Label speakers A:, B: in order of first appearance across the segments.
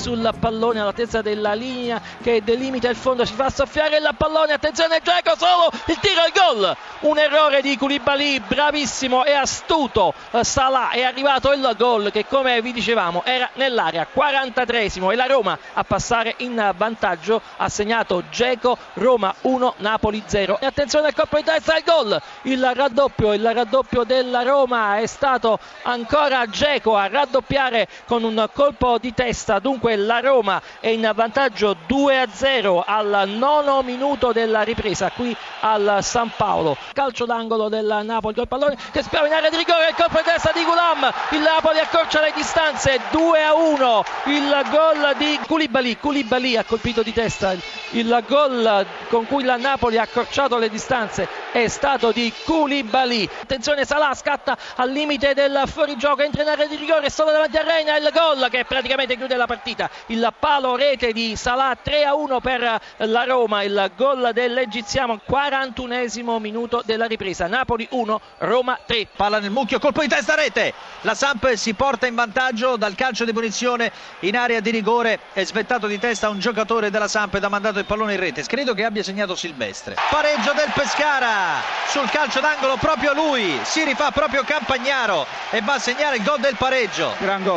A: sul pallone all'altezza della linea che delimita il fondo, si fa soffiare il pallone, attenzione Geco, solo il tiro e gol, un errore di Koulibaly, bravissimo e astuto eh, Salah, è arrivato il gol che come vi dicevamo era nell'area, 43esimo e la Roma a passare in vantaggio, ha segnato Geco, Roma 1, Napoli 0 e attenzione al colpo di testa, il gol, il raddoppio, il raddoppio della Roma è stato ancora Geco a raddoppiare con un colpo di testa, dunque la Roma è in vantaggio 2 a 0 al nono minuto della ripresa qui al San Paolo. Calcio d'angolo del Napoli col pallone che spiava in area di rigore, il colpo di testa di Gulam, il Napoli accorcia le distanze 2 a 1, il gol di Koulibaly, Koulibaly ha colpito di testa, il gol con cui la Napoli ha accorciato le distanze è stato di Koulibaly. Attenzione Salah scatta al limite del fuorigioco, entra in area di rigore, solo davanti a Reina il gol che praticamente chiude la partita. Il palo rete di Salah 3 a 1 per la Roma, il gol dell'egiziano 41esimo minuto della ripresa. Napoli 1, Roma 3.
B: Palla nel mucchio, colpo di testa rete. La Samp si porta in vantaggio dal calcio di punizione in area di rigore. È svettato di testa un giocatore della Samp ed ha mandato il pallone in rete. Credo che abbia segnato Silvestre. Pareggio del Pescara sul calcio d'angolo proprio lui. Si rifà proprio Campagnaro e va a segnare il gol del pareggio.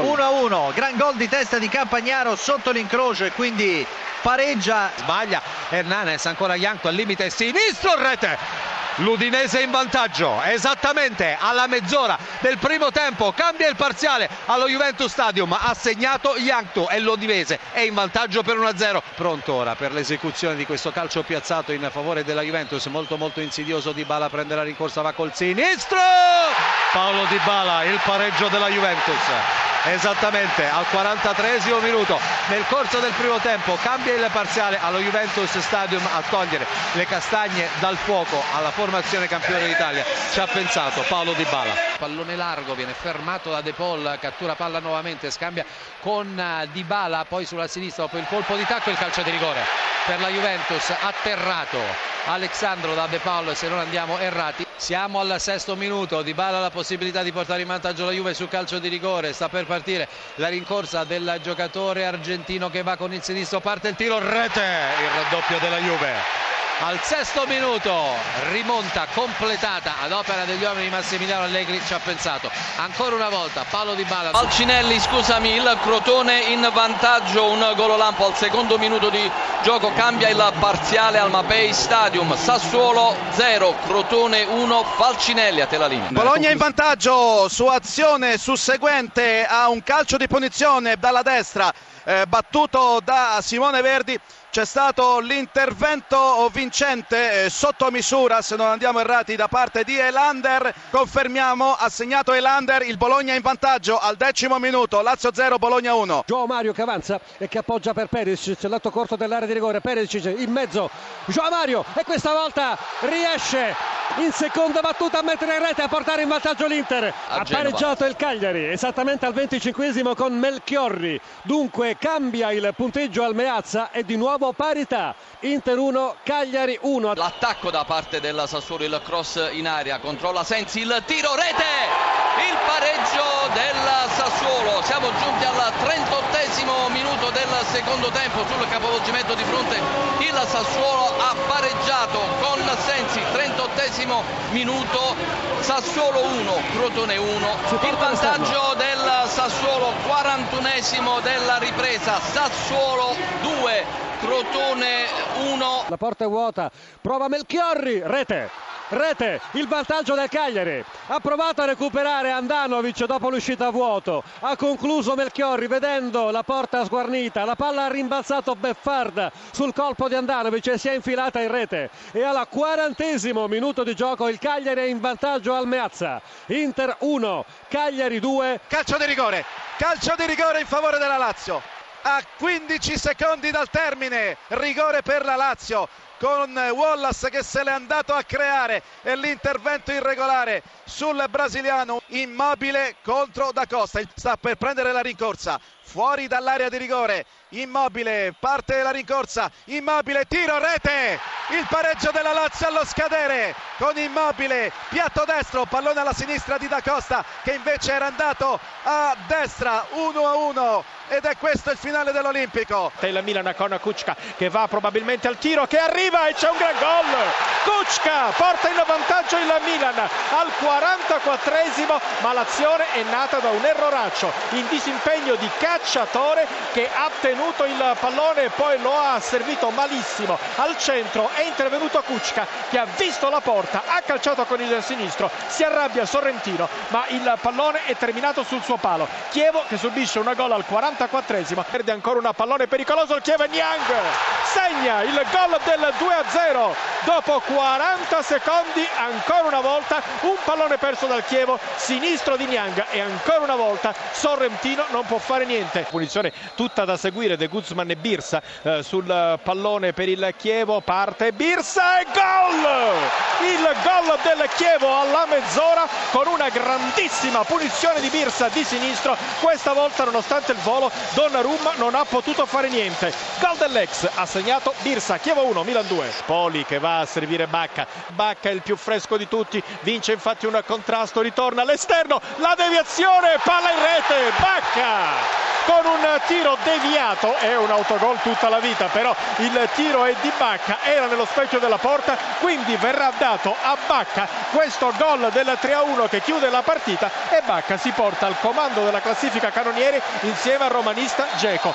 B: 1 a 1. Gran gol di testa di Campagnaro sotto l'incrocio e quindi pareggia.
C: Sbaglia Hernanes, ancora Ianco al limite sinistro, rete. L'Udinese in vantaggio esattamente alla mezz'ora del primo tempo cambia il parziale allo Juventus Stadium ha segnato Yankto e l'Udinese è in vantaggio per 1-0 pronto ora per l'esecuzione di questo calcio piazzato in favore della Juventus molto molto insidioso Di Bala la rincorsa va col sinistro! Paolo Di Bala il pareggio della Juventus esattamente al 43 minuto. Nel corso del primo tempo cambia il parziale allo Juventus Stadium a togliere le castagne dal fuoco alla formazione campione d'Italia. Ci ha pensato Paolo Di Bala.
D: Pallone largo viene fermato da De Paul cattura palla nuovamente scambia con eh, Di Bala poi sulla sinistra dopo il colpo di tacco il calcio di rigore. Per la Juventus atterrato Alexandro da De Paul se non andiamo errati siamo al sesto minuto Di Bala la possibilità di portare in vantaggio la Juve sul calcio di rigore sta per partire la rincorsa del giocatore argentino che va con il sinistro parte il tiro rete il raddoppio della Juve. Al sesto minuto rimonta completata ad opera degli uomini Massimiliano Allegri ci ha pensato. Ancora una volta Paolo Di Bala.
E: Alcinelli scusami il Crotone in vantaggio un golo lampo al secondo minuto di gioco cambia il parziale al Mapei Stadium Sassuolo 0 Crotone 1 Falcinelli a te la linea
F: Bologna in vantaggio su azione susseguente a un calcio di punizione dalla destra eh, battuto da Simone Verdi c'è stato l'intervento vincente eh, sotto misura, se non andiamo errati, da parte di Elander. Confermiamo, ha segnato Elander, il Bologna in vantaggio al decimo minuto, Lazio 0, Bologna 1.
G: Gio Mario che avanza e che appoggia per Perisic, lato corto dell'area di rigore, Perisic in mezzo, Gio Mario e questa volta riesce in seconda battuta a mettere in rete a portare in vantaggio l'Inter.
E: A
G: ha pareggiato il Cagliari esattamente al 25 con Melchiorri. Dunque cambia il punteggio al Meazza e di nuovo parità. Inter 1, Cagliari 1.
E: L'attacco da parte della Sassuolo, il cross in aria, controlla Sensi, il tiro rete, il pareggio del Sassuolo. Siamo giunti al 38 minuto del secondo tempo sul capovolgimento di fronte. Il Sassuolo ha pareggiato con Sensi, 38 minuto, Sassuolo 1, Crotone 1. Il vantaggio del Sassuolo, 41 della ripresa, Sassuolo 2, Crotone 1.
G: La porta è vuota, prova Melchiorri, rete. Rete, il vantaggio del Cagliari. Ha provato a recuperare Andanovic dopo l'uscita a vuoto. Ha concluso Melchiorri vedendo la porta sguarnita. La palla ha rimbalzato Beffard sul colpo di Andanovic e si è infilata in rete. E alla quarantesimo minuto di gioco il Cagliari è in vantaggio al Meazza. Inter 1, Cagliari 2.
F: Calcio di rigore, calcio di rigore in favore della Lazio. A 15 secondi dal termine, rigore per la Lazio con Wallace che se l'è andato a creare. E l'intervento irregolare sul brasiliano immobile contro Da Costa. Sta per prendere la rincorsa fuori dall'area di rigore. Immobile, parte la rincorsa, Immobile, tiro, rete, il pareggio della Lazio allo scadere con Immobile, piatto destro, pallone alla sinistra di Da Costa che invece era andato a destra, 1 a 1 ed è questo il finale dell'Olimpico.
H: Il Milan con Kuczka che va probabilmente al tiro, che arriva e c'è un gran gol. Kuczka porta in vantaggio il Milan al 44esimo, ma l'azione è nata da un erroraccio in disimpegno di cacciatore che ha tenuto il pallone e poi lo ha servito malissimo al centro. È intervenuto Kuczka che ha visto la porta, ha calciato con il sinistro, si arrabbia Sorrentino, ma il pallone è terminato sul suo palo. Chievo che subisce una gol al 44esimo, perde ancora una pallone pericoloso il Chievo Niang segna il gol del 2-0 dopo 40 secondi ancora una volta un pallone perso dal Chievo sinistro di Niang e ancora una volta Sorrentino non può fare niente. Punizione tutta da seguire De Guzman e Birsa eh, sul pallone per il Chievo parte Birsa e gol! Il gol del Chievo alla mezz'ora con una grandissima punizione di Birsa di sinistro questa volta nonostante il volo Donnarumma non ha potuto fare niente. Gol dell'ex ha segnato Birsa Chievo 1 Milan 2 Poli che va a servire Bacca. Bacca è il più fresco di tutti vince infatti un contrasto ritorna all'esterno la deviazione palla in rete Bacca! Con un tiro deviato è un autogol tutta la vita però il tiro è di Bacca era nello specchio della porta quindi verrà dato a Bacca questo gol del 3-1 che chiude la partita e Bacca si porta al comando della classifica canonieri insieme al romanista Geco